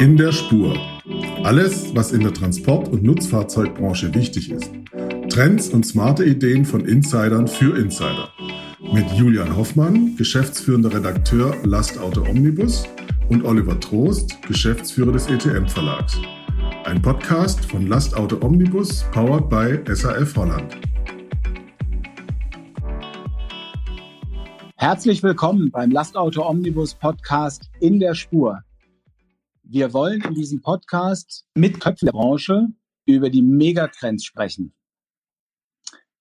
In der Spur. Alles, was in der Transport- und Nutzfahrzeugbranche wichtig ist. Trends und smarte Ideen von Insidern für Insider. Mit Julian Hoffmann, geschäftsführender Redakteur Lastauto Omnibus und Oliver Trost, Geschäftsführer des ETM Verlags. Ein Podcast von Lastauto Omnibus, powered by SAF Holland. Herzlich willkommen beim Lastauto Omnibus Podcast in der Spur. Wir wollen in diesem Podcast mit Köpfen der Branche über die Megatrends sprechen.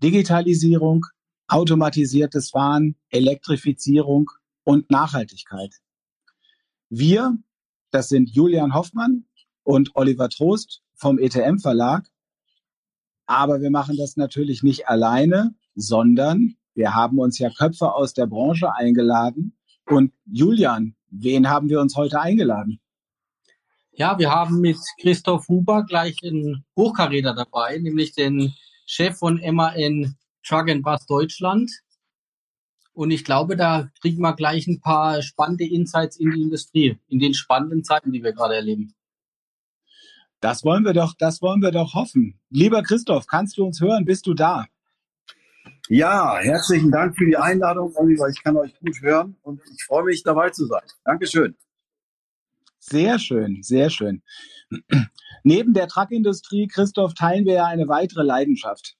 Digitalisierung, automatisiertes Fahren, Elektrifizierung und Nachhaltigkeit. Wir, das sind Julian Hoffmann und Oliver Trost vom ETM Verlag. Aber wir machen das natürlich nicht alleine, sondern wir haben uns ja Köpfe aus der Branche eingeladen. Und Julian, wen haben wir uns heute eingeladen? Ja, wir haben mit Christoph Huber gleich einen Hochkaräter dabei, nämlich den Chef von MAN Truck and Bus Deutschland. Und ich glaube, da kriegen wir gleich ein paar spannende Insights in die Industrie, in den spannenden Zeiten, die wir gerade erleben. Das wollen wir doch, das wollen wir doch hoffen. Lieber Christoph, kannst du uns hören? Bist du da? Ja, herzlichen Dank für die Einladung, Oliver. Ich kann euch gut hören und ich freue mich, dabei zu sein. Dankeschön. Sehr schön, sehr schön. Neben der Truckindustrie, Christoph, teilen wir ja eine weitere Leidenschaft.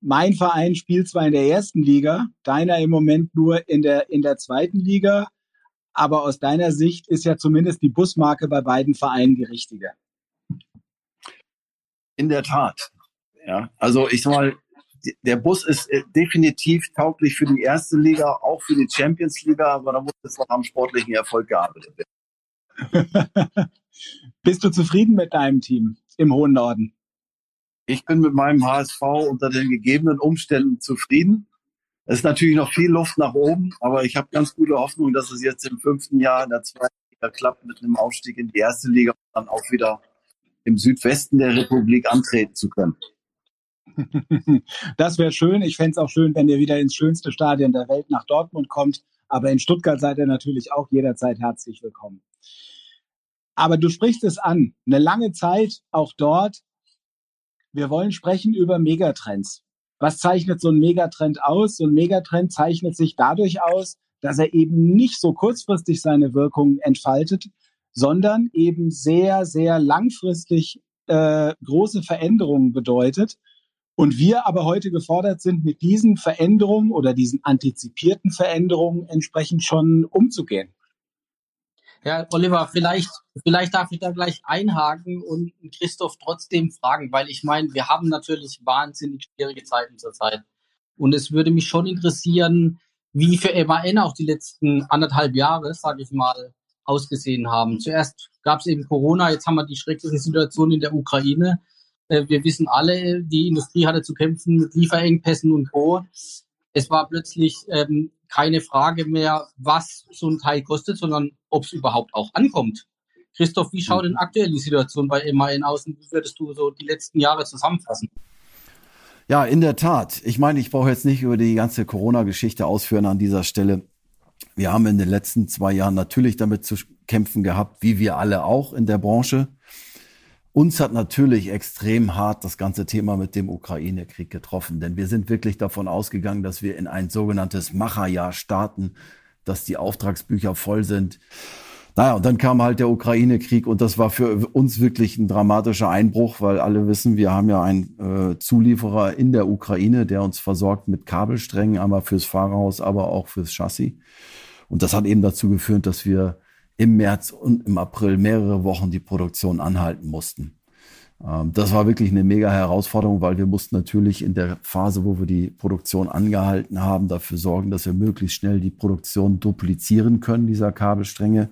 Mein Verein spielt zwar in der ersten Liga, deiner im Moment nur in der, in der zweiten Liga, aber aus deiner Sicht ist ja zumindest die Busmarke bei beiden Vereinen die richtige. In der Tat. Ja, also ich sag mal, der Bus ist äh, definitiv tauglich für die erste Liga, auch für die Champions Liga, aber da muss jetzt noch am sportlichen Erfolg gearbeitet werden. Bist du zufrieden mit deinem Team im hohen Norden? Ich bin mit meinem HSV unter den gegebenen Umständen zufrieden. Es ist natürlich noch viel Luft nach oben, aber ich habe ganz gute Hoffnung, dass es jetzt im fünften Jahr in der zweiten Liga klappt mit einem Aufstieg in die erste Liga und dann auch wieder im Südwesten der Republik antreten zu können. Das wäre schön. Ich fände es auch schön, wenn ihr wieder ins schönste Stadion der Welt nach Dortmund kommt. Aber in Stuttgart seid ihr natürlich auch jederzeit herzlich willkommen. Aber du sprichst es an. Eine lange Zeit auch dort. Wir wollen sprechen über Megatrends. Was zeichnet so ein Megatrend aus? So ein Megatrend zeichnet sich dadurch aus, dass er eben nicht so kurzfristig seine Wirkung entfaltet, sondern eben sehr, sehr langfristig äh, große Veränderungen bedeutet und wir aber heute gefordert sind, mit diesen Veränderungen oder diesen antizipierten Veränderungen entsprechend schon umzugehen. Ja, Oliver, vielleicht, vielleicht darf ich da gleich einhaken und Christoph trotzdem fragen, weil ich meine, wir haben natürlich wahnsinnig schwierige Zeiten zurzeit. Und es würde mich schon interessieren, wie für MAN auch die letzten anderthalb Jahre, sage ich mal, ausgesehen haben. Zuerst gab es eben Corona, jetzt haben wir die schreckliche Situation in der Ukraine. Äh, wir wissen alle, die Industrie hatte zu kämpfen mit Lieferengpässen und Co. Es war plötzlich ähm, keine Frage mehr, was so ein Teil kostet, sondern ob es überhaupt auch ankommt. Christoph, wie schaut denn mhm. aktuell die Situation bei MAN aus und wie würdest du so die letzten Jahre zusammenfassen? Ja, in der Tat. Ich meine, ich brauche jetzt nicht über die ganze Corona-Geschichte ausführen an dieser Stelle. Wir haben in den letzten zwei Jahren natürlich damit zu kämpfen gehabt, wie wir alle auch in der Branche. Uns hat natürlich extrem hart das ganze Thema mit dem Ukraine-Krieg getroffen, denn wir sind wirklich davon ausgegangen, dass wir in ein sogenanntes Macherjahr starten, dass die Auftragsbücher voll sind. Naja, und dann kam halt der Ukraine-Krieg und das war für uns wirklich ein dramatischer Einbruch, weil alle wissen, wir haben ja einen äh, Zulieferer in der Ukraine, der uns versorgt mit Kabelsträngen, einmal fürs Fahrerhaus, aber auch fürs Chassis. Und das hat eben dazu geführt, dass wir im März und im April mehrere Wochen die Produktion anhalten mussten. Ähm, das war wirklich eine mega Herausforderung, weil wir mussten natürlich in der Phase, wo wir die Produktion angehalten haben, dafür sorgen, dass wir möglichst schnell die Produktion duplizieren können, dieser Kabelstränge.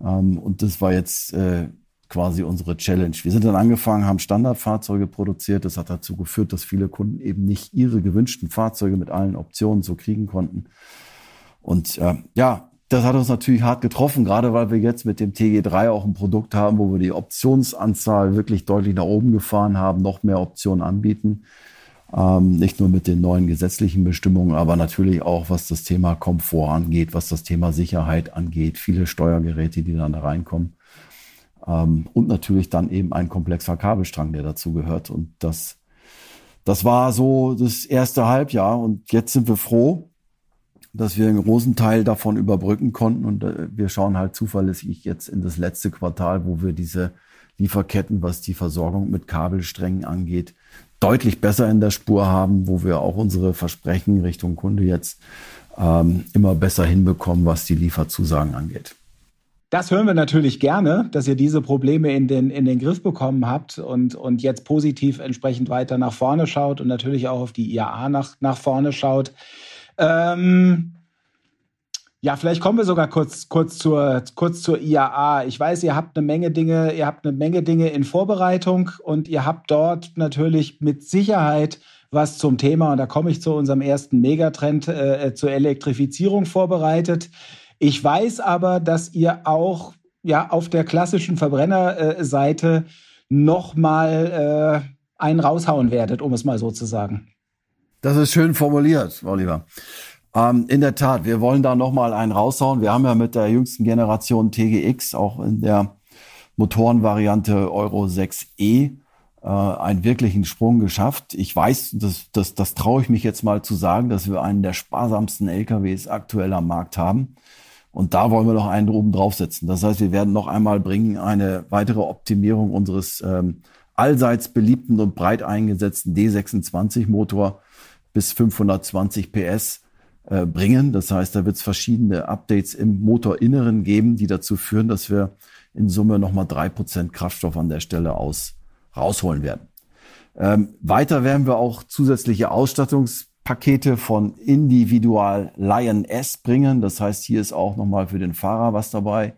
Ähm, und das war jetzt äh, quasi unsere Challenge. Wir sind dann angefangen, haben Standardfahrzeuge produziert. Das hat dazu geführt, dass viele Kunden eben nicht ihre gewünschten Fahrzeuge mit allen Optionen so kriegen konnten. Und äh, ja, das hat uns natürlich hart getroffen, gerade weil wir jetzt mit dem TG3 auch ein Produkt haben, wo wir die Optionsanzahl wirklich deutlich nach oben gefahren haben, noch mehr Optionen anbieten. Ähm, nicht nur mit den neuen gesetzlichen Bestimmungen, aber natürlich auch, was das Thema Komfort angeht, was das Thema Sicherheit angeht, viele Steuergeräte, die dann da reinkommen. Ähm, und natürlich dann eben ein komplexer Kabelstrang, der dazu gehört. Und das, das war so das erste Halbjahr. Und jetzt sind wir froh, dass wir einen großen Teil davon überbrücken konnten. Und äh, wir schauen halt zuverlässig jetzt in das letzte Quartal, wo wir diese Lieferketten, was die Versorgung mit Kabelsträngen angeht, deutlich besser in der Spur haben, wo wir auch unsere Versprechen Richtung Kunde jetzt ähm, immer besser hinbekommen, was die Lieferzusagen angeht. Das hören wir natürlich gerne, dass ihr diese Probleme in den, in den Griff bekommen habt und, und jetzt positiv entsprechend weiter nach vorne schaut und natürlich auch auf die IAA nach, nach vorne schaut. Ähm, ja, vielleicht kommen wir sogar kurz, kurz, zur, kurz zur IAA. Ich weiß, ihr habt eine Menge Dinge, ihr habt eine Menge Dinge in Vorbereitung und ihr habt dort natürlich mit Sicherheit was zum Thema, und da komme ich zu unserem ersten Megatrend äh, äh zur Elektrifizierung vorbereitet. Ich weiß aber, dass ihr auch ja auf der klassischen Verbrennerseite äh, nochmal äh, einen raushauen werdet, um es mal so zu sagen. Das ist schön formuliert, Oliver. Ähm, in der Tat, wir wollen da nochmal einen raushauen. Wir haben ja mit der jüngsten Generation TGX auch in der Motorenvariante Euro 6e äh, einen wirklichen Sprung geschafft. Ich weiß, das, das, das traue ich mich jetzt mal zu sagen, dass wir einen der sparsamsten LKWs aktuell am Markt haben. Und da wollen wir noch einen oben draufsetzen. Das heißt, wir werden noch einmal bringen eine weitere Optimierung unseres ähm, allseits beliebten und breit eingesetzten D26 Motor bis 520 PS äh, bringen. Das heißt, da wird es verschiedene Updates im Motorinneren geben, die dazu führen, dass wir in Summe nochmal drei Prozent Kraftstoff an der Stelle aus rausholen werden. Ähm, weiter werden wir auch zusätzliche Ausstattungspakete von Individual Lion S bringen. Das heißt, hier ist auch nochmal für den Fahrer was dabei,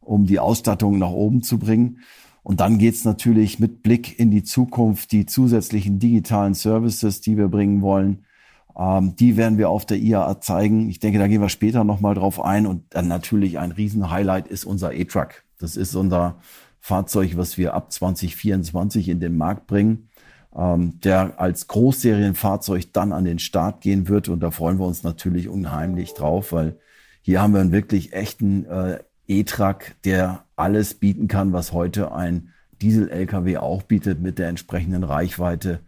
um die Ausstattung nach oben zu bringen. Und dann geht's natürlich mit Blick in die Zukunft, die zusätzlichen digitalen Services, die wir bringen wollen, ähm, die werden wir auf der IAA zeigen. Ich denke, da gehen wir später nochmal drauf ein. Und dann natürlich ein Riesenhighlight ist unser E-Truck. Das ist unser Fahrzeug, was wir ab 2024 in den Markt bringen, ähm, der als Großserienfahrzeug dann an den Start gehen wird. Und da freuen wir uns natürlich unheimlich drauf, weil hier haben wir einen wirklich echten äh, E-Truck, der alles bieten kann, was heute ein Diesel-LKW auch bietet mit der entsprechenden Reichweite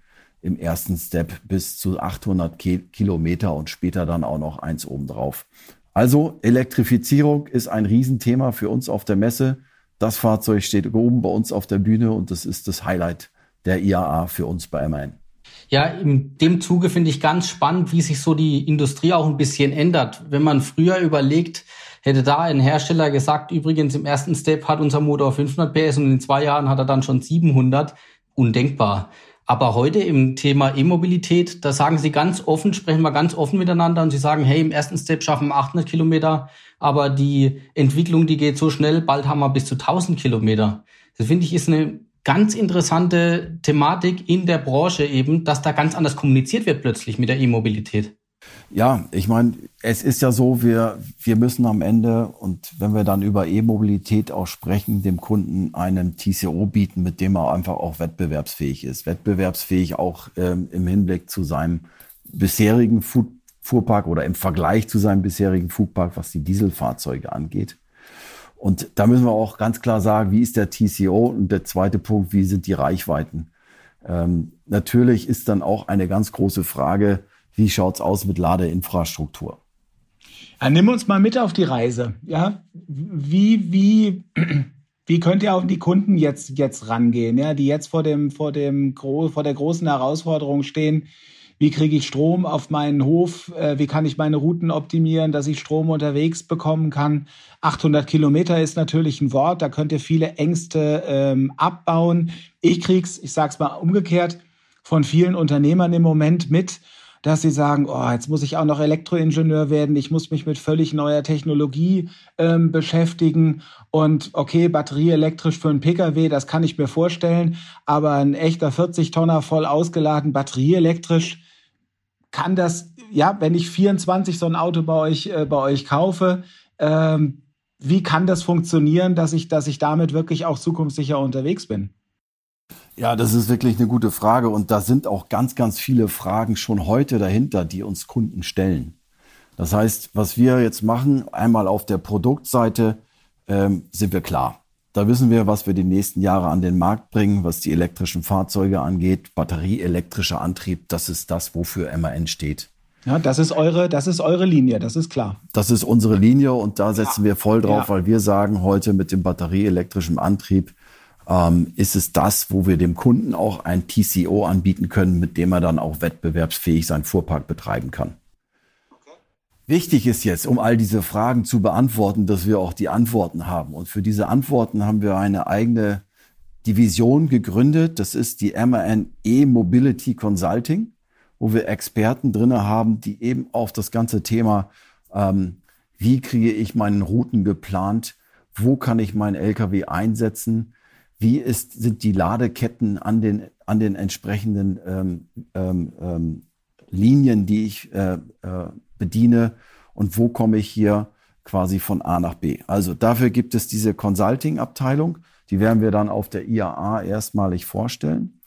im ersten Step bis zu 800 Kilometer und später dann auch noch eins obendrauf. Also Elektrifizierung ist ein Riesenthema für uns auf der Messe. Das Fahrzeug steht oben bei uns auf der Bühne und das ist das Highlight der IAA für uns bei MAN. Ja, in dem Zuge finde ich ganz spannend, wie sich so die Industrie auch ein bisschen ändert. Wenn man früher überlegt, hätte da ein Hersteller gesagt, übrigens im ersten Step hat unser Motor 500 PS und in zwei Jahren hat er dann schon 700. Undenkbar. Aber heute im Thema E-Mobilität, da sagen Sie ganz offen, sprechen wir ganz offen miteinander und Sie sagen, hey, im ersten Step schaffen wir 800 Kilometer, aber die Entwicklung, die geht so schnell, bald haben wir bis zu 1000 Kilometer. Das finde ich ist eine ganz interessante Thematik in der Branche eben, dass da ganz anders kommuniziert wird plötzlich mit der E-Mobilität. Ja, ich meine, es ist ja so, wir, wir müssen am Ende, und wenn wir dann über E-Mobilität auch sprechen, dem Kunden einen TCO bieten, mit dem er einfach auch wettbewerbsfähig ist. Wettbewerbsfähig auch ähm, im Hinblick zu seinem bisherigen Food Fuhrpark oder im Vergleich zu seinem bisherigen Fuhrpark, was die Dieselfahrzeuge angeht. Und da müssen wir auch ganz klar sagen, wie ist der TCO? Und der zweite Punkt, wie sind die Reichweiten? Ähm, natürlich ist dann auch eine ganz große Frage, wie schaut's aus mit Ladeinfrastruktur? Ja, nimm uns mal mit auf die Reise. Ja, wie, wie, wie könnt ihr auf die Kunden jetzt, jetzt rangehen, ja, die jetzt vor dem, vor dem, vor der großen Herausforderung stehen? Wie kriege ich Strom auf meinen Hof? Äh, wie kann ich meine Routen optimieren, dass ich Strom unterwegs bekommen kann? 800 Kilometer ist natürlich ein Wort. Da könnt ihr viele Ängste ähm, abbauen. Ich krieg's, ich sag's mal umgekehrt, von vielen Unternehmern im Moment mit dass sie sagen, oh, jetzt muss ich auch noch Elektroingenieur werden, ich muss mich mit völlig neuer Technologie ähm, beschäftigen und okay, Batterie elektrisch für einen Pkw, das kann ich mir vorstellen, aber ein echter 40-Tonner voll ausgeladen, Batterie elektrisch, kann das, ja, wenn ich 24 so ein Auto bei euch, äh, bei euch kaufe, ähm, wie kann das funktionieren, dass ich, dass ich damit wirklich auch zukunftssicher unterwegs bin? Ja, das ist wirklich eine gute Frage und da sind auch ganz, ganz viele Fragen schon heute dahinter, die uns Kunden stellen. Das heißt, was wir jetzt machen, einmal auf der Produktseite ähm, sind wir klar. Da wissen wir, was wir die nächsten Jahre an den Markt bringen, was die elektrischen Fahrzeuge angeht. Batterieelektrischer Antrieb, das ist das, wofür MAN steht. Ja, das ist eure, das ist eure Linie, das ist klar. Das ist unsere Linie und da setzen ja. wir voll drauf, ja. weil wir sagen heute mit dem batterieelektrischen Antrieb, ähm, ist es das, wo wir dem Kunden auch ein TCO anbieten können, mit dem er dann auch wettbewerbsfähig seinen Fuhrpark betreiben kann. Wichtig ist jetzt, um all diese Fragen zu beantworten, dass wir auch die Antworten haben. Und für diese Antworten haben wir eine eigene Division gegründet. Das ist die MAN E-Mobility Consulting, wo wir Experten drinne haben, die eben auf das ganze Thema, ähm, wie kriege ich meinen Routen geplant, wo kann ich meinen LKW einsetzen, wie ist, sind die Ladeketten an den, an den entsprechenden ähm, ähm, ähm, Linien, die ich äh, äh, bediene und wo komme ich hier quasi von A nach B. Also dafür gibt es diese Consulting-Abteilung, die werden wir dann auf der IAA erstmalig vorstellen.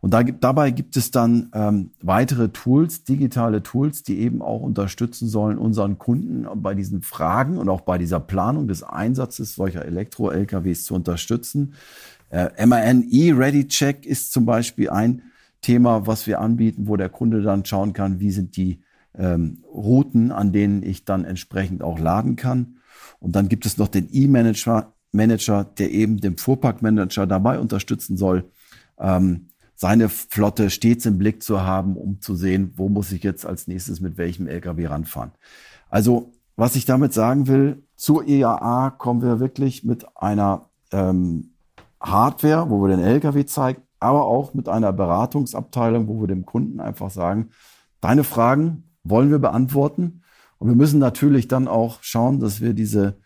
Und da, dabei gibt es dann ähm, weitere Tools, digitale Tools, die eben auch unterstützen sollen, unseren Kunden bei diesen Fragen und auch bei dieser Planung des Einsatzes solcher Elektro-LKWs zu unterstützen. Äh, MAN E-Ready Check ist zum Beispiel ein Thema, was wir anbieten, wo der Kunde dann schauen kann, wie sind die ähm, Routen, an denen ich dann entsprechend auch laden kann. Und dann gibt es noch den E-Manager, Manager, der eben dem Fuhrparkmanager dabei unterstützen soll, ähm, seine Flotte stets im Blick zu haben, um zu sehen, wo muss ich jetzt als nächstes mit welchem LKW ranfahren. Also, was ich damit sagen will, zur EAA kommen wir wirklich mit einer ähm, Hardware, wo wir den LKW zeigen, aber auch mit einer Beratungsabteilung, wo wir dem Kunden einfach sagen, deine Fragen wollen wir beantworten. Und wir müssen natürlich dann auch schauen, dass wir diese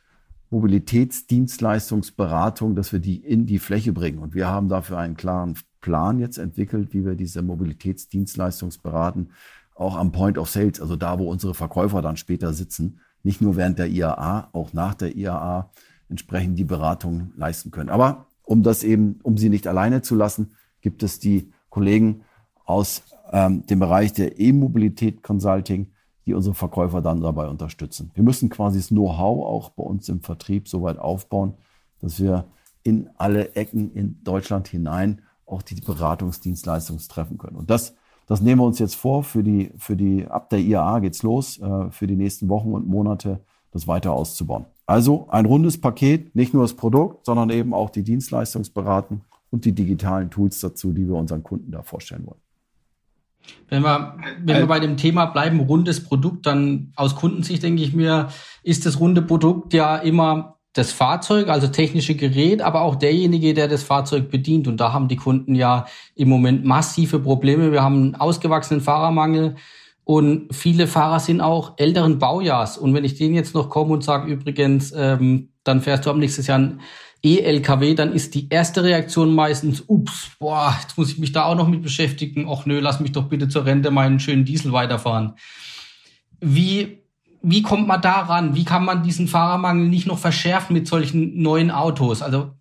Mobilitätsdienstleistungsberatung, dass wir die in die Fläche bringen. Und wir haben dafür einen klaren Plan jetzt entwickelt, wie wir diese Mobilitätsdienstleistungsberaten auch am Point of Sales, also da, wo unsere Verkäufer dann später sitzen, nicht nur während der IAA, auch nach der IAA entsprechend die Beratung leisten können. Aber um das eben, um sie nicht alleine zu lassen, gibt es die Kollegen aus ähm, dem Bereich der E-Mobilität Consulting, die unsere Verkäufer dann dabei unterstützen. Wir müssen quasi das Know-how auch bei uns im Vertrieb so weit aufbauen, dass wir in alle Ecken in Deutschland hinein auch die Beratungsdienstleistungen treffen können. Und das, das nehmen wir uns jetzt vor für die, für die, ab der IAA geht's los, äh, für die nächsten Wochen und Monate das weiter auszubauen. Also ein rundes Paket, nicht nur das Produkt, sondern eben auch die Dienstleistungsberatung und die digitalen Tools dazu, die wir unseren Kunden da vorstellen wollen. Wenn wir, wenn wir bei dem Thema bleiben, rundes Produkt, dann aus Kundensicht denke ich mir, ist das runde Produkt ja immer das Fahrzeug, also technische Gerät, aber auch derjenige, der das Fahrzeug bedient. Und da haben die Kunden ja im Moment massive Probleme. Wir haben einen ausgewachsenen Fahrermangel. Und viele Fahrer sind auch älteren Baujahrs. Und wenn ich denen jetzt noch komme und sage, übrigens, ähm, dann fährst du am nächsten Jahr ein E-LKW, dann ist die erste Reaktion meistens, ups, boah, jetzt muss ich mich da auch noch mit beschäftigen. Och nö, lass mich doch bitte zur Rente meinen schönen Diesel weiterfahren. Wie, wie kommt man da ran? Wie kann man diesen Fahrermangel nicht noch verschärfen mit solchen neuen Autos? Also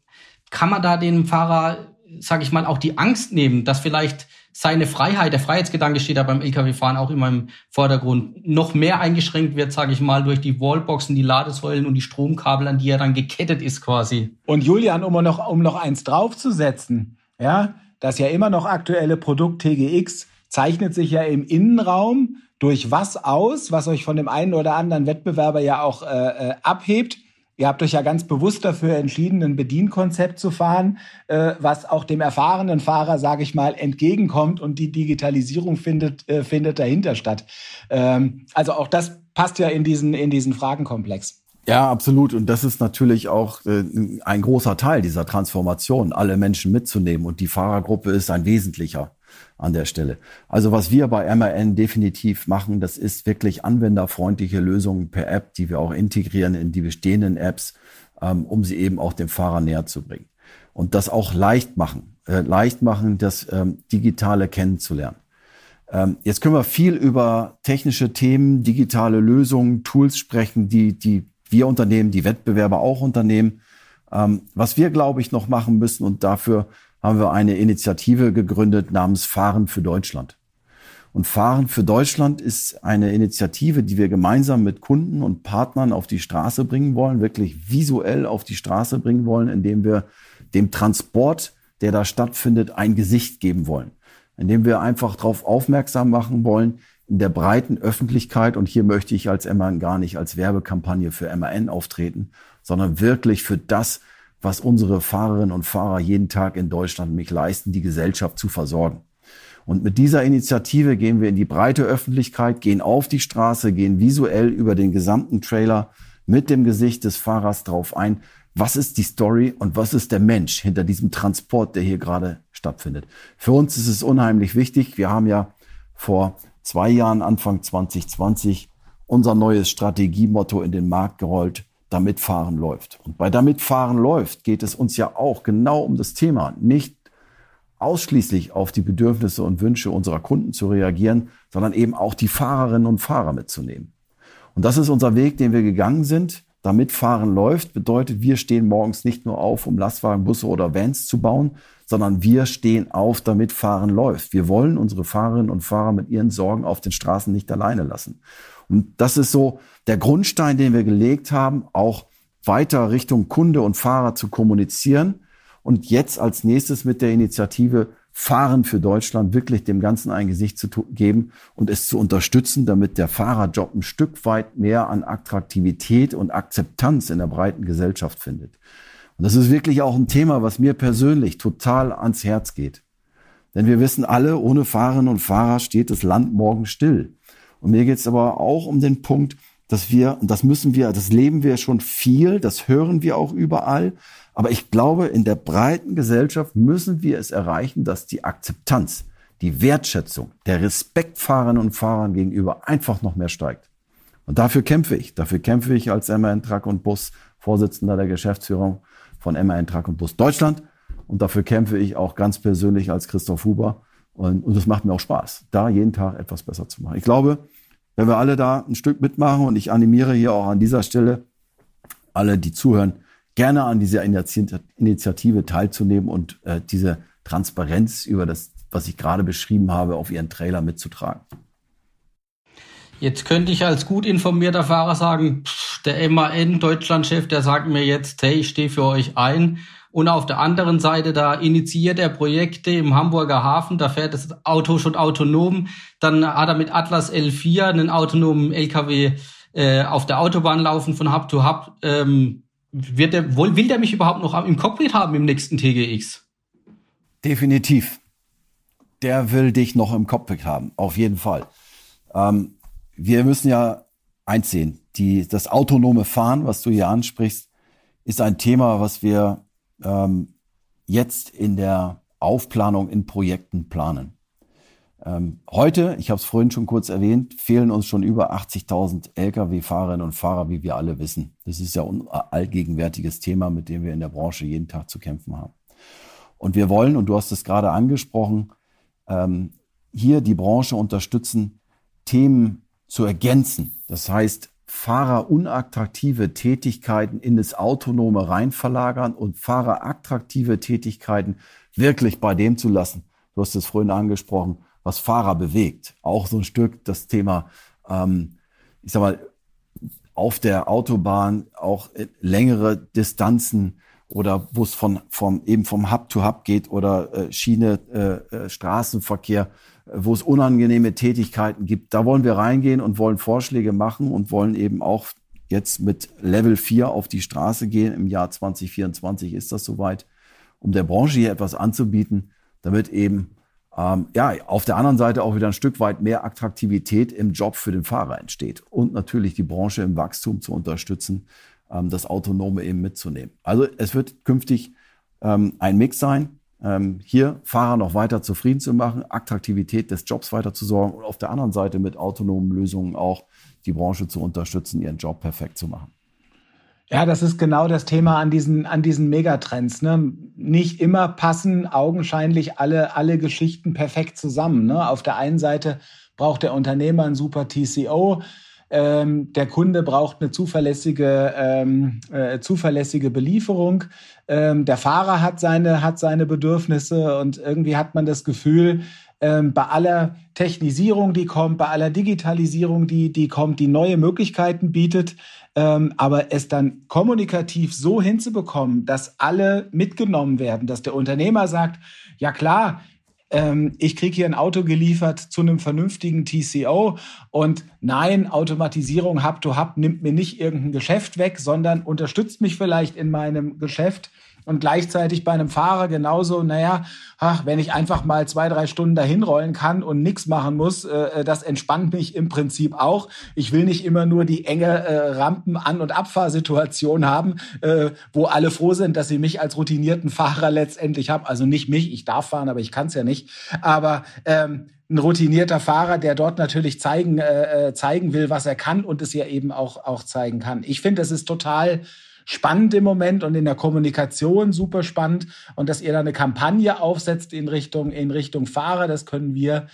kann man da dem Fahrer, sag ich mal, auch die Angst nehmen, dass vielleicht seine Freiheit, der Freiheitsgedanke steht da beim Lkw-Fahren auch immer im Vordergrund, noch mehr eingeschränkt wird, sage ich mal, durch die Wallboxen, die Ladesäulen und die Stromkabel, an die er dann gekettet ist quasi. Und Julian, um noch, um noch eins draufzusetzen, ja, das ja immer noch aktuelle Produkt TGX zeichnet sich ja im Innenraum durch was aus, was euch von dem einen oder anderen Wettbewerber ja auch äh, äh abhebt Ihr habt euch ja ganz bewusst dafür entschieden, ein Bedienkonzept zu fahren, äh, was auch dem erfahrenen Fahrer, sage ich mal, entgegenkommt und die Digitalisierung findet, äh, findet dahinter statt. Ähm, also auch das passt ja in diesen, in diesen Fragenkomplex. Ja, absolut. Und das ist natürlich auch äh, ein großer Teil dieser Transformation, alle Menschen mitzunehmen. Und die Fahrergruppe ist ein wesentlicher an der Stelle. Also was wir bei MRN definitiv machen, das ist wirklich anwenderfreundliche Lösungen per App, die wir auch integrieren in die bestehenden Apps, ähm, um sie eben auch dem Fahrer näher zu bringen. Und das auch leicht machen, äh, leicht machen, das ähm, Digitale kennenzulernen. Ähm, jetzt können wir viel über technische Themen, digitale Lösungen, Tools sprechen, die, die wir unternehmen, die Wettbewerber auch unternehmen. Ähm, was wir, glaube ich, noch machen müssen und dafür haben wir eine Initiative gegründet namens Fahren für Deutschland. Und Fahren für Deutschland ist eine Initiative, die wir gemeinsam mit Kunden und Partnern auf die Straße bringen wollen, wirklich visuell auf die Straße bringen wollen, indem wir dem Transport, der da stattfindet, ein Gesicht geben wollen. Indem wir einfach darauf aufmerksam machen wollen, in der breiten Öffentlichkeit, und hier möchte ich als MAN gar nicht als Werbekampagne für MAN auftreten, sondern wirklich für das, was unsere Fahrerinnen und Fahrer jeden Tag in Deutschland mich leisten, die Gesellschaft zu versorgen. Und mit dieser Initiative gehen wir in die breite Öffentlichkeit, gehen auf die Straße, gehen visuell über den gesamten Trailer mit dem Gesicht des Fahrers drauf ein. Was ist die Story und was ist der Mensch hinter diesem Transport, der hier gerade stattfindet? Für uns ist es unheimlich wichtig. Wir haben ja vor zwei Jahren, Anfang 2020, unser neues Strategiemotto in den Markt gerollt, damit Fahren läuft. Und bei damit Fahren läuft geht es uns ja auch genau um das Thema, nicht ausschließlich auf die Bedürfnisse und Wünsche unserer Kunden zu reagieren, sondern eben auch die Fahrerinnen und Fahrer mitzunehmen. Und das ist unser Weg, den wir gegangen sind. Damit Fahren läuft, bedeutet, wir stehen morgens nicht nur auf, um Lastwagen, Busse oder Vans zu bauen, sondern wir stehen auf, damit Fahren läuft. Wir wollen unsere Fahrerinnen und Fahrer mit ihren Sorgen auf den Straßen nicht alleine lassen. Und das ist so der Grundstein, den wir gelegt haben, auch weiter Richtung Kunde und Fahrer zu kommunizieren und jetzt als nächstes mit der Initiative Fahren für Deutschland wirklich dem Ganzen ein Gesicht zu geben und es zu unterstützen, damit der Fahrerjob ein Stück weit mehr an Attraktivität und Akzeptanz in der breiten Gesellschaft findet. Und das ist wirklich auch ein Thema, was mir persönlich total ans Herz geht. Denn wir wissen alle, ohne Fahrerinnen und Fahrer steht das Land morgen still. Und mir geht es aber auch um den Punkt, dass wir, und das müssen wir, das leben wir schon viel, das hören wir auch überall, aber ich glaube, in der breiten Gesellschaft müssen wir es erreichen, dass die Akzeptanz, die Wertschätzung, der Respekt Fahrerinnen und Fahrern gegenüber einfach noch mehr steigt. Und dafür kämpfe ich. Dafür kämpfe ich als MAN Truck und Bus Vorsitzender der Geschäftsführung von MAN Truck und Bus Deutschland. Und dafür kämpfe ich auch ganz persönlich als Christoph Huber. Und, und das macht mir auch Spaß, da jeden Tag etwas besser zu machen. Ich glaube, wenn wir alle da ein Stück mitmachen und ich animiere hier auch an dieser Stelle alle, die zuhören, gerne an dieser Initiative teilzunehmen und äh, diese Transparenz über das, was ich gerade beschrieben habe, auf Ihren Trailer mitzutragen. Jetzt könnte ich als gut informierter Fahrer sagen, pff, der MAN Deutschlandchef, der sagt mir jetzt, hey, ich stehe für euch ein. Und auf der anderen Seite, da initiiert er Projekte im Hamburger Hafen, da fährt das Auto schon autonom. Dann hat er mit Atlas L4 einen autonomen LKW äh, auf der Autobahn laufen von Hub to Hub. Ähm, wird der, will der mich überhaupt noch im Cockpit haben im nächsten TGX? Definitiv. Der will dich noch im Cockpit haben, auf jeden Fall. Ähm, wir müssen ja eins sehen, die, das autonome Fahren, was du hier ansprichst, ist ein Thema, was wir ähm, jetzt in der Aufplanung in Projekten planen. Ähm, heute, ich habe es vorhin schon kurz erwähnt, fehlen uns schon über 80.000 Lkw-Fahrerinnen und Fahrer, wie wir alle wissen. Das ist ja ein allgegenwärtiges Thema, mit dem wir in der Branche jeden Tag zu kämpfen haben. Und wir wollen, und du hast es gerade angesprochen, ähm, hier die Branche unterstützen, Themen zu ergänzen. Das heißt, fahrerattraktive Tätigkeiten in das Autonome rein verlagern und fahrerattraktive Tätigkeiten wirklich bei dem zu lassen. Du hast es vorhin angesprochen, was Fahrer bewegt. Auch so ein Stück das Thema, ähm, ich sag mal, auf der Autobahn auch längere Distanzen oder wo es von vom eben vom Hub to Hub geht oder äh, Schiene äh, äh, Straßenverkehr, äh, wo es unangenehme Tätigkeiten gibt. Da wollen wir reingehen und wollen Vorschläge machen und wollen eben auch jetzt mit Level 4 auf die Straße gehen. Im Jahr 2024 ist das soweit, um der Branche hier etwas anzubieten, damit eben ähm, ja, auf der anderen Seite auch wieder ein Stück weit mehr Attraktivität im Job für den Fahrer entsteht und natürlich die Branche im Wachstum zu unterstützen, ähm, das Autonome eben mitzunehmen. Also es wird künftig ähm, ein Mix sein, ähm, hier Fahrer noch weiter zufrieden zu machen, Attraktivität des Jobs weiter zu sorgen und auf der anderen Seite mit autonomen Lösungen auch die Branche zu unterstützen, ihren Job perfekt zu machen. Ja, das ist genau das Thema an diesen, an diesen Megatrends. Ne? Nicht immer passen augenscheinlich alle, alle Geschichten perfekt zusammen. Ne? Auf der einen Seite braucht der Unternehmer ein super TCO. Ähm, der Kunde braucht eine zuverlässige, ähm, äh, zuverlässige Belieferung. Ähm, der Fahrer hat seine, hat seine Bedürfnisse und irgendwie hat man das Gefühl, ähm, bei aller Technisierung, die kommt, bei aller Digitalisierung, die, die kommt, die neue Möglichkeiten bietet, ähm, aber es dann kommunikativ so hinzubekommen, dass alle mitgenommen werden, dass der Unternehmer sagt, ja klar, ähm, ich kriege hier ein Auto geliefert zu einem vernünftigen TCO und nein, Automatisierung hab to hab nimmt mir nicht irgendein Geschäft weg, sondern unterstützt mich vielleicht in meinem Geschäft und gleichzeitig bei einem Fahrer genauso, naja, ach, wenn ich einfach mal zwei, drei Stunden dahin rollen kann und nichts machen muss, äh, äh, das entspannt mich im Prinzip auch. Ich will nicht immer nur die enge äh, Rampen-An- und Abfahrsituation haben, äh, wo alle froh sind, dass sie mich als routinierten Fahrer letztendlich haben. Also nicht mich, ich darf fahren, aber ich kann es ja nicht. Aber ähm, ein routinierter Fahrer, der dort natürlich zeigen, äh, äh, zeigen will, was er kann und es ja eben auch, auch zeigen kann. Ich finde, das ist total spannend im Moment und in der Kommunikation super spannend. Und dass ihr da eine Kampagne aufsetzt in Richtung, in Richtung Fahrer, das können wir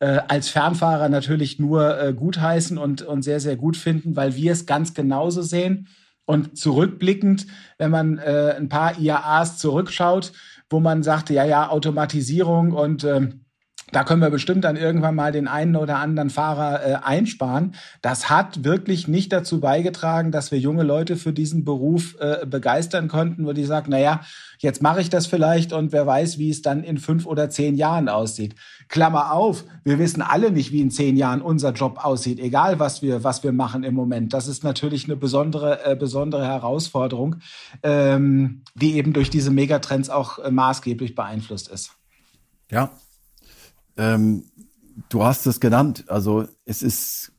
äh, als Fernfahrer natürlich nur äh, gutheißen und, und sehr, sehr gut finden, weil wir es ganz genauso sehen. Und zurückblickend, wenn man äh, ein paar IAAs zurückschaut, wo man sagte, ja, ja, Automatisierung und ähm, da können wir bestimmt dann irgendwann mal den einen oder anderen Fahrer äh, einsparen. Das hat wirklich nicht dazu beigetragen, dass wir junge Leute für diesen Beruf äh, begeistern konnten, wo die sagen, na ja, jetzt mache ich das vielleicht und wer weiß, wie es dann in fünf oder zehn Jahren aussieht. Klammer auf, wir wissen alle nicht, wie in zehn Jahren unser Job aussieht, egal was wir, was wir machen im Moment. Das ist natürlich eine besondere, äh, besondere Herausforderung, ähm, die eben durch diese Megatrends auch äh, maßgeblich beeinflusst ist. Ja, ähm, du hast es genannt. Also es ist,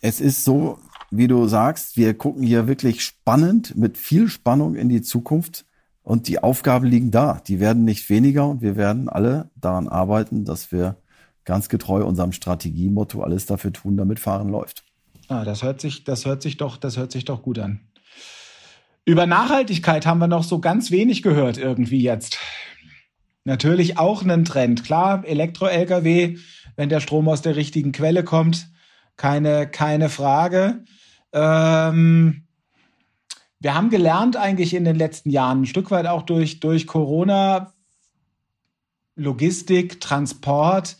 es ist so, wie du sagst, wir gucken hier wirklich spannend, mit viel Spannung in die Zukunft. Und die Aufgaben liegen da. Die werden nicht weniger und wir werden alle daran arbeiten, dass wir ganz getreu unserem Strategiemotto alles dafür tun, damit Fahren läuft. Ah, das hört sich, das hört sich doch, das hört sich doch gut an. Über Nachhaltigkeit haben wir noch so ganz wenig gehört irgendwie jetzt natürlich auch einen Trend. Klar, Elektro-Lkw, wenn der Strom aus der richtigen Quelle kommt, keine, keine Frage. Ähm, wir haben gelernt eigentlich in den letzten Jahren, ein Stück weit auch durch, durch Corona, Logistik, Transport,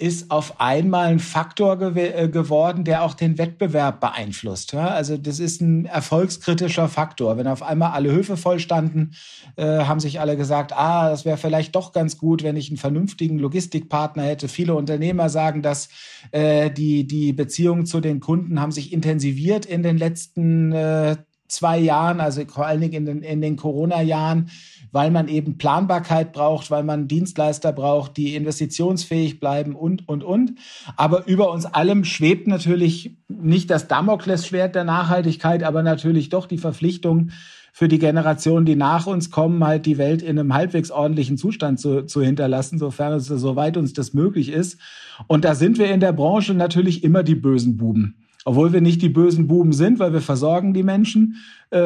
ist auf einmal ein Faktor gew äh, geworden, der auch den Wettbewerb beeinflusst. Also das ist ein erfolgskritischer Faktor. Wenn auf einmal alle Höfe voll standen, äh, haben sich alle gesagt, ah, das wäre vielleicht doch ganz gut, wenn ich einen vernünftigen Logistikpartner hätte. Viele Unternehmer sagen, dass äh, die, die Beziehungen zu den Kunden haben sich intensiviert in den letzten äh, zwei Jahren, also vor allen Dingen in den, in den Corona-Jahren weil man eben Planbarkeit braucht, weil man Dienstleister braucht, die investitionsfähig bleiben und, und, und. Aber über uns allem schwebt natürlich nicht das Damoklesschwert der Nachhaltigkeit, aber natürlich doch die Verpflichtung, für die Generationen, die nach uns kommen, halt die Welt in einem halbwegs ordentlichen Zustand zu, zu hinterlassen, sofern es, soweit uns das möglich ist. Und da sind wir in der Branche natürlich immer die bösen Buben. Obwohl wir nicht die bösen Buben sind, weil wir versorgen die Menschen. Äh,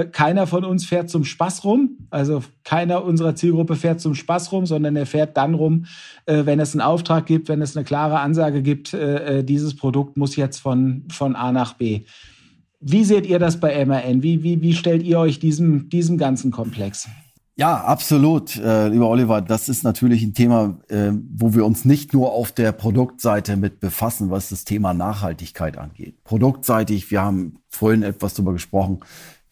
äh, keiner von uns fährt zum Spaß rum. Also keiner unserer Zielgruppe fährt zum Spaß rum, sondern er fährt dann rum, äh, wenn es einen Auftrag gibt, wenn es eine klare Ansage gibt, äh, äh dieses Produkt muss jetzt von, von A nach B. Wie seht ihr das bei MRN? Wie, wie, wie stellt ihr euch diesem, diesem ganzen Komplex? Ja, absolut, äh, lieber Oliver. Das ist natürlich ein Thema, äh, wo wir uns nicht nur auf der Produktseite mit befassen, was das Thema Nachhaltigkeit angeht. Produktseitig, wir haben vorhin etwas darüber gesprochen.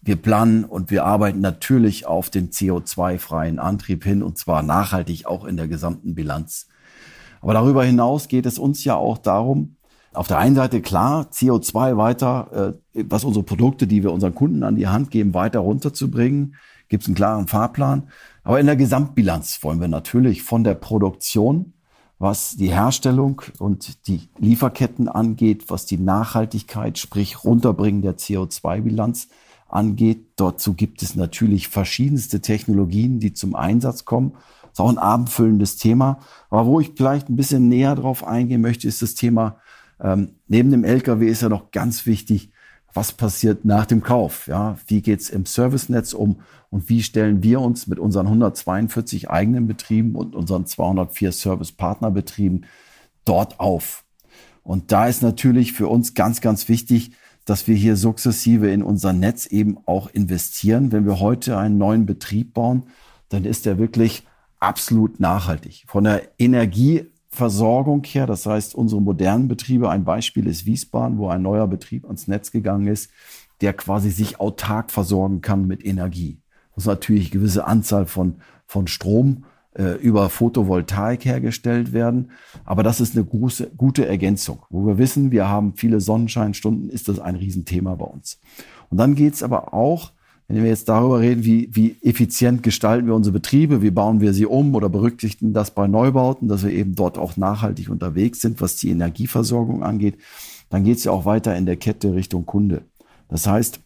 Wir planen und wir arbeiten natürlich auf den CO2-freien Antrieb hin und zwar nachhaltig auch in der gesamten Bilanz. Aber darüber hinaus geht es uns ja auch darum, auf der einen Seite klar, CO2 weiter, äh, was unsere Produkte, die wir unseren Kunden an die Hand geben, weiter runterzubringen gibt es einen klaren Fahrplan. Aber in der Gesamtbilanz wollen wir natürlich von der Produktion, was die Herstellung und die Lieferketten angeht, was die Nachhaltigkeit, sprich Runterbringen der CO2-Bilanz angeht. Dazu gibt es natürlich verschiedenste Technologien, die zum Einsatz kommen. Das ist auch ein abendfüllendes Thema. Aber wo ich vielleicht ein bisschen näher drauf eingehen möchte, ist das Thema, ähm, neben dem LKW ist ja noch ganz wichtig, was passiert nach dem Kauf? Ja, wie geht's im Servicenetz um und wie stellen wir uns mit unseren 142 eigenen Betrieben und unseren 204 Service-Partnerbetrieben dort auf? Und da ist natürlich für uns ganz, ganz wichtig, dass wir hier sukzessive in unser Netz eben auch investieren. Wenn wir heute einen neuen Betrieb bauen, dann ist der wirklich absolut nachhaltig. Von der Energieversorgung her, das heißt unsere modernen Betriebe, ein Beispiel ist Wiesbaden, wo ein neuer Betrieb ans Netz gegangen ist, der quasi sich autark versorgen kann mit Energie. Das ist natürlich eine gewisse Anzahl von, von Strom äh, über Photovoltaik hergestellt werden. Aber das ist eine große, gute Ergänzung. Wo wir wissen, wir haben viele Sonnenscheinstunden, ist das ein Riesenthema bei uns. Und dann geht's aber auch, wenn wir jetzt darüber reden, wie, wie effizient gestalten wir unsere Betriebe, wie bauen wir sie um oder berücksichtigen das bei Neubauten, dass wir eben dort auch nachhaltig unterwegs sind, was die Energieversorgung angeht, dann geht's ja auch weiter in der Kette Richtung Kunde. Das heißt,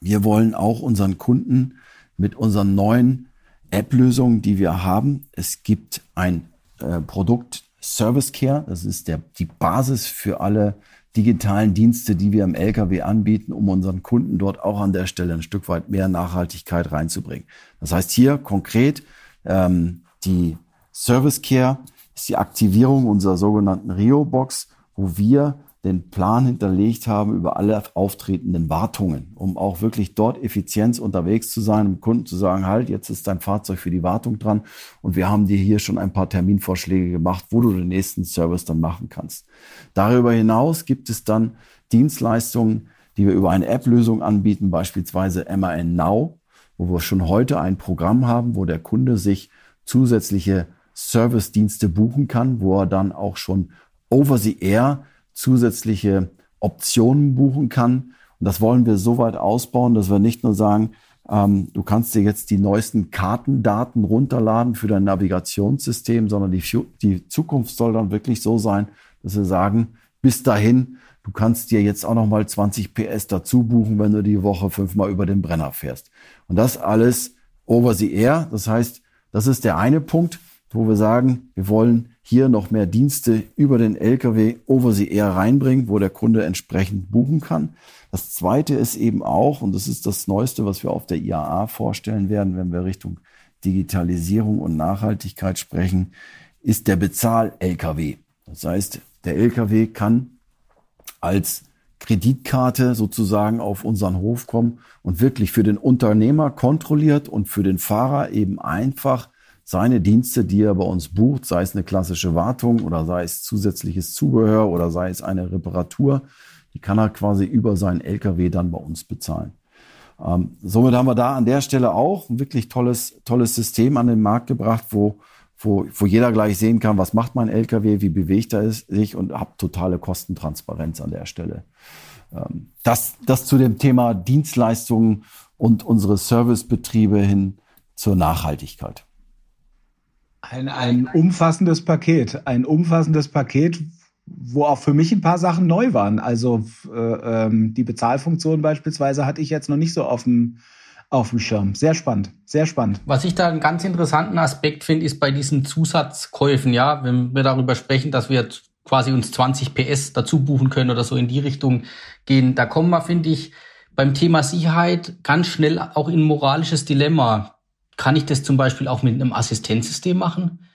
wir wollen auch unseren Kunden mit unseren neuen App-Lösungen, die wir haben. Es gibt ein äh, Produkt Service Care. Das ist der, die Basis für alle digitalen Dienste, die wir im LKW anbieten, um unseren Kunden dort auch an der Stelle ein Stück weit mehr Nachhaltigkeit reinzubringen. Das heißt hier konkret ähm, die Service Care ist die Aktivierung unserer sogenannten Rio-Box, wo wir den Plan hinterlegt haben über alle auftretenden Wartungen, um auch wirklich dort Effizienz unterwegs zu sein, um Kunden zu sagen, halt, jetzt ist dein Fahrzeug für die Wartung dran und wir haben dir hier schon ein paar Terminvorschläge gemacht, wo du den nächsten Service dann machen kannst. Darüber hinaus gibt es dann Dienstleistungen, die wir über eine App-Lösung anbieten, beispielsweise MAN Now, wo wir schon heute ein Programm haben, wo der Kunde sich zusätzliche Service-Dienste buchen kann, wo er dann auch schon over the air zusätzliche Optionen buchen kann. Und das wollen wir so weit ausbauen, dass wir nicht nur sagen, ähm, du kannst dir jetzt die neuesten Kartendaten runterladen für dein Navigationssystem, sondern die, die Zukunft soll dann wirklich so sein, dass wir sagen, bis dahin, du kannst dir jetzt auch nochmal 20 PS dazu buchen, wenn du die Woche fünfmal über den Brenner fährst. Und das alles over the air. Das heißt, das ist der eine Punkt, wo wir sagen, wir wollen hier noch mehr Dienste über den LKW over the air reinbringen, wo der Kunde entsprechend buchen kann. Das zweite ist eben auch, und das ist das Neueste, was wir auf der IAA vorstellen werden, wenn wir Richtung Digitalisierung und Nachhaltigkeit sprechen, ist der Bezahl-LKW. Das heißt, der LKW kann als Kreditkarte sozusagen auf unseren Hof kommen und wirklich für den Unternehmer kontrolliert und für den Fahrer eben einfach seine Dienste, die er bei uns bucht, sei es eine klassische Wartung oder sei es zusätzliches Zubehör oder sei es eine Reparatur, die kann er quasi über seinen LKW dann bei uns bezahlen. Ähm, somit haben wir da an der Stelle auch ein wirklich tolles, tolles System an den Markt gebracht, wo, wo, wo jeder gleich sehen kann, was macht mein LKW, wie bewegt er sich und habe totale Kostentransparenz an der Stelle. Ähm, das, das zu dem Thema Dienstleistungen und unsere Servicebetriebe hin zur Nachhaltigkeit. Ein, ein umfassendes Paket, ein umfassendes Paket, wo auch für mich ein paar Sachen neu waren. Also äh, ähm, die Bezahlfunktion beispielsweise hatte ich jetzt noch nicht so auf dem auf dem Schirm. Sehr spannend, sehr spannend. Was ich da einen ganz interessanten Aspekt finde, ist bei diesen Zusatzkäufen, ja, wenn wir darüber sprechen, dass wir quasi uns 20 PS dazu buchen können oder so in die Richtung gehen, da kommen wir, finde ich, beim Thema Sicherheit ganz schnell auch in ein moralisches Dilemma kann ich das zum Beispiel auch mit einem Assistenzsystem machen?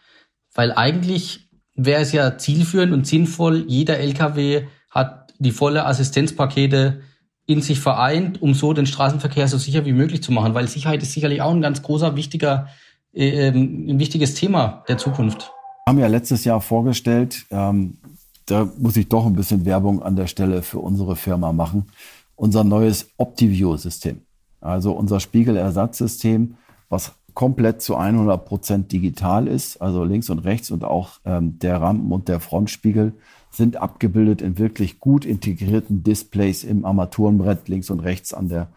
Weil eigentlich wäre es ja zielführend und sinnvoll, jeder LKW hat die volle Assistenzpakete in sich vereint, um so den Straßenverkehr so sicher wie möglich zu machen, weil Sicherheit ist sicherlich auch ein ganz großer, wichtiger, äh, ähm, ein wichtiges Thema der Zukunft. Wir haben ja letztes Jahr vorgestellt, ähm, da muss ich doch ein bisschen Werbung an der Stelle für unsere Firma machen, unser neues Optiview-System. Also unser Spiegelersatzsystem, was komplett zu 100 Prozent digital ist. Also links und rechts und auch ähm, der Rampen- und der Frontspiegel sind abgebildet in wirklich gut integrierten Displays im Armaturenbrett links und rechts an der,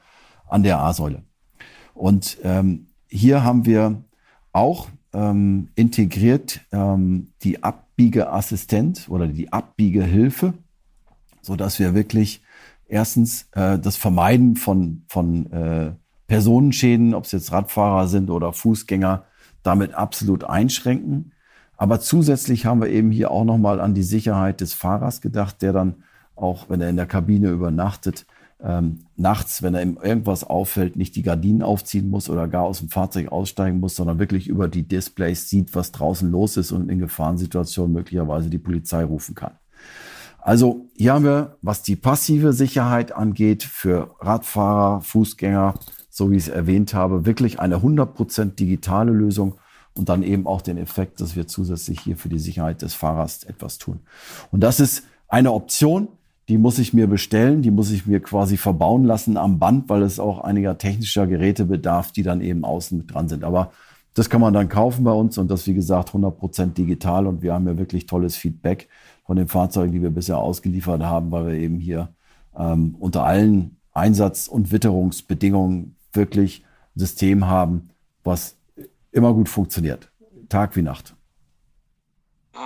an der A-Säule. Und ähm, hier haben wir auch ähm, integriert ähm, die Abbiegeassistent oder die Abbiegehilfe, so dass wir wirklich erstens äh, das Vermeiden von, von äh, Personenschäden, ob es jetzt Radfahrer sind oder Fußgänger, damit absolut einschränken. Aber zusätzlich haben wir eben hier auch nochmal an die Sicherheit des Fahrers gedacht, der dann auch, wenn er in der Kabine übernachtet, ähm, nachts, wenn er ihm irgendwas auffällt, nicht die Gardinen aufziehen muss oder gar aus dem Fahrzeug aussteigen muss, sondern wirklich über die Displays sieht, was draußen los ist und in Gefahrensituationen möglicherweise die Polizei rufen kann. Also hier haben wir, was die passive Sicherheit angeht, für Radfahrer, Fußgänger, so wie ich es erwähnt habe, wirklich eine 100% digitale Lösung und dann eben auch den Effekt, dass wir zusätzlich hier für die Sicherheit des Fahrers etwas tun. Und das ist eine Option, die muss ich mir bestellen, die muss ich mir quasi verbauen lassen am Band, weil es auch einiger technischer Geräte bedarf, die dann eben außen mit dran sind. Aber das kann man dann kaufen bei uns und das, wie gesagt, 100% digital und wir haben ja wirklich tolles Feedback von den Fahrzeugen, die wir bisher ausgeliefert haben, weil wir eben hier ähm, unter allen Einsatz- und Witterungsbedingungen wirklich ein System haben, was immer gut funktioniert. Tag wie Nacht.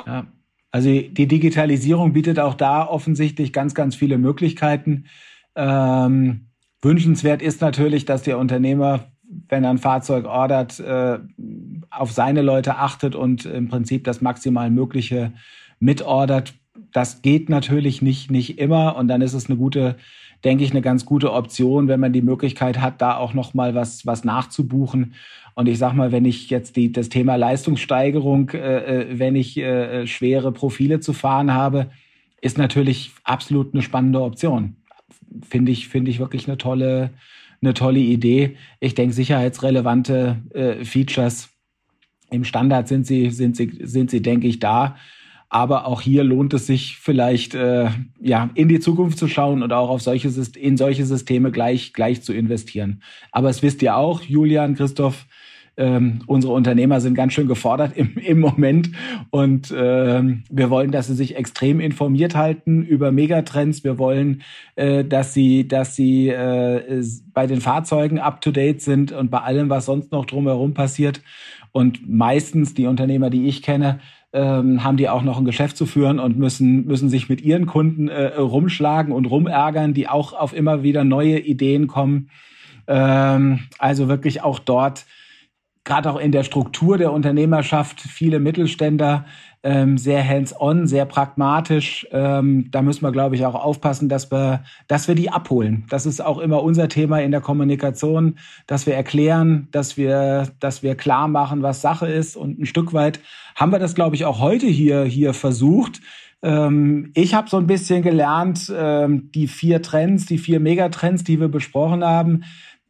Ja. Also die Digitalisierung bietet auch da offensichtlich ganz, ganz viele Möglichkeiten. Ähm, wünschenswert ist natürlich, dass der Unternehmer, wenn er ein Fahrzeug ordert, äh, auf seine Leute achtet und im Prinzip das maximal Mögliche mitordert. Das geht natürlich nicht, nicht immer und dann ist es eine gute denke ich, eine ganz gute Option, wenn man die Möglichkeit hat, da auch noch mal was, was nachzubuchen. Und ich sag mal, wenn ich jetzt die, das Thema Leistungssteigerung, äh, äh, wenn ich äh, schwere Profile zu fahren habe, ist natürlich absolut eine spannende Option. Finde ich, finde ich wirklich eine tolle, eine tolle Idee. Ich denke, sicherheitsrelevante äh, Features im Standard sind sie, sind sie, sind sie, denke ich, da. Aber auch hier lohnt es sich vielleicht, äh, ja, in die Zukunft zu schauen und auch auf solche, in solche Systeme gleich, gleich zu investieren. Aber es wisst ihr auch, Julian, Christoph, ähm, unsere Unternehmer sind ganz schön gefordert im, im Moment und ähm, wir wollen, dass sie sich extrem informiert halten über Megatrends. Wir wollen, äh, dass sie, dass sie äh, bei den Fahrzeugen up to date sind und bei allem, was sonst noch drumherum passiert. Und meistens die Unternehmer, die ich kenne, ähm, haben die auch noch ein Geschäft zu führen und müssen, müssen sich mit ihren Kunden äh, rumschlagen und rumärgern, die auch auf immer wieder neue Ideen kommen. Ähm, also wirklich auch dort, gerade auch in der Struktur der Unternehmerschaft, viele Mittelständler, ähm, sehr hands-on, sehr pragmatisch. Ähm, da müssen wir, glaube ich, auch aufpassen, dass wir, dass wir die abholen. Das ist auch immer unser Thema in der Kommunikation, dass wir erklären, dass wir, dass wir klar machen, was Sache ist. Und ein Stück weit haben wir das, glaube ich, auch heute hier, hier versucht. Ähm, ich habe so ein bisschen gelernt, ähm, die vier Trends, die vier Megatrends, die wir besprochen haben,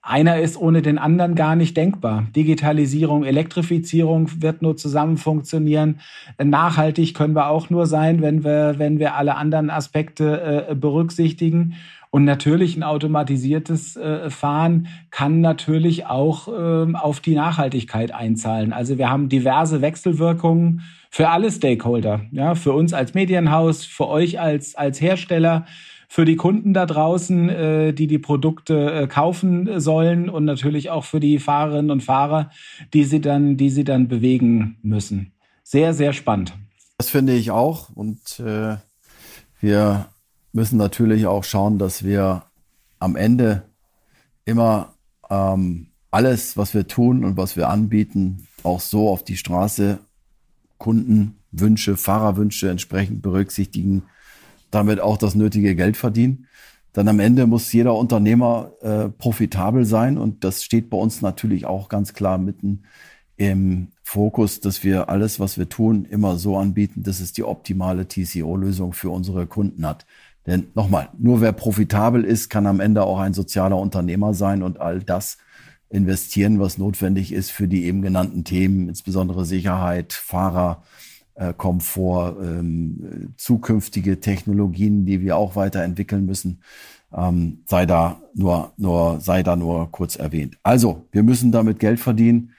einer ist ohne den anderen gar nicht denkbar. Digitalisierung, Elektrifizierung wird nur zusammen funktionieren. Nachhaltig können wir auch nur sein, wenn wir, wenn wir alle anderen Aspekte äh, berücksichtigen. Und natürlich ein automatisiertes äh, Fahren kann natürlich auch äh, auf die Nachhaltigkeit einzahlen. Also wir haben diverse Wechselwirkungen für alle Stakeholder, ja, für uns als Medienhaus, für euch als, als Hersteller für die Kunden da draußen, äh, die die Produkte äh, kaufen sollen und natürlich auch für die Fahrerinnen und Fahrer, die sie dann, die sie dann bewegen müssen. Sehr, sehr spannend. Das finde ich auch und äh, wir müssen natürlich auch schauen, dass wir am Ende immer ähm, alles, was wir tun und was wir anbieten, auch so auf die Straße Kundenwünsche, Fahrerwünsche entsprechend berücksichtigen, damit auch das nötige Geld verdienen. Dann am Ende muss jeder Unternehmer äh, profitabel sein und das steht bei uns natürlich auch ganz klar mitten im Fokus, dass wir alles, was wir tun, immer so anbieten, dass es die optimale TCO-Lösung für unsere Kunden hat. Denn nochmal, nur wer profitabel ist, kann am Ende auch ein sozialer Unternehmer sein und all das investieren, was notwendig ist für die eben genannten Themen, insbesondere Sicherheit, Fahrer, äh, Komfort, ähm, zukünftige Technologien, die wir auch weiterentwickeln müssen, ähm, sei da nur, nur, sei da nur kurz erwähnt. Also, wir müssen damit Geld verdienen,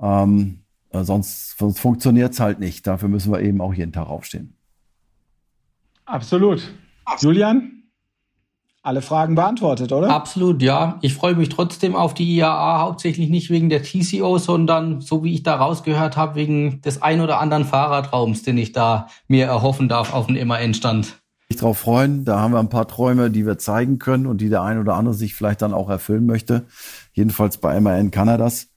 ähm, äh, sonst, sonst funktioniert es halt nicht. Dafür müssen wir eben auch jeden Tag aufstehen. Absolut. Julian? Alle Fragen beantwortet, oder? Absolut, ja. Ich freue mich trotzdem auf die IAA, hauptsächlich nicht wegen der TCO, sondern so wie ich da rausgehört habe, wegen des ein oder anderen Fahrradraums, den ich da mir erhoffen darf auf dem MAN-Stand. Ich drauf freuen. Da haben wir ein paar Träume, die wir zeigen können und die der ein oder andere sich vielleicht dann auch erfüllen möchte. Jedenfalls bei MAN kann er das.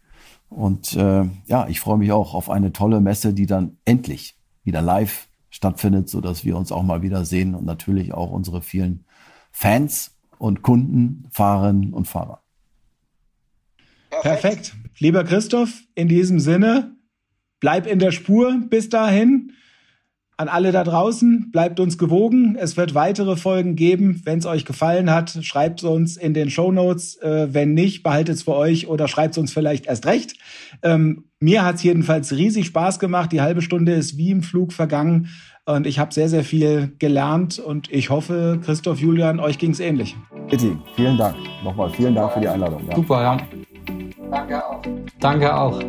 Und äh, ja, ich freue mich auch auf eine tolle Messe, die dann endlich wieder live stattfindet, so dass wir uns auch mal wieder sehen und natürlich auch unsere vielen Fans und Kunden, Fahrerinnen und Fahrer. Perfekt. Lieber Christoph, in diesem Sinne, bleib in der Spur bis dahin. an alle da draußen, bleibt uns gewogen. Es wird weitere Folgen geben. Wenn es euch gefallen hat, schreibt es uns in den Show Notes. Äh, wenn nicht, behaltet es für euch oder schreibt es uns vielleicht erst recht. Ähm, mir hat es jedenfalls riesig Spaß gemacht. Die halbe Stunde ist wie im Flug vergangen und ich habe sehr, sehr viel gelernt und ich hoffe, Christoph, Julian, euch ging es ähnlich. Bitte, vielen Dank. Nochmal vielen Dank für die Einladung. Ja. Super, ja. Danke auch. Danke auch.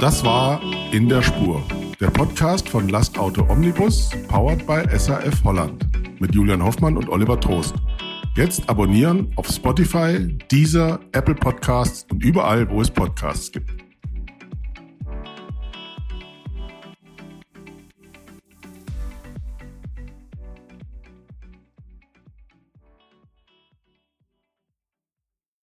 Das war In der Spur, der Podcast von Lastauto Omnibus, powered by SAF Holland, mit Julian Hoffmann und Oliver Trost. Jetzt abonnieren auf Spotify, Deezer, Apple Podcasts und überall, wo es Podcasts gibt.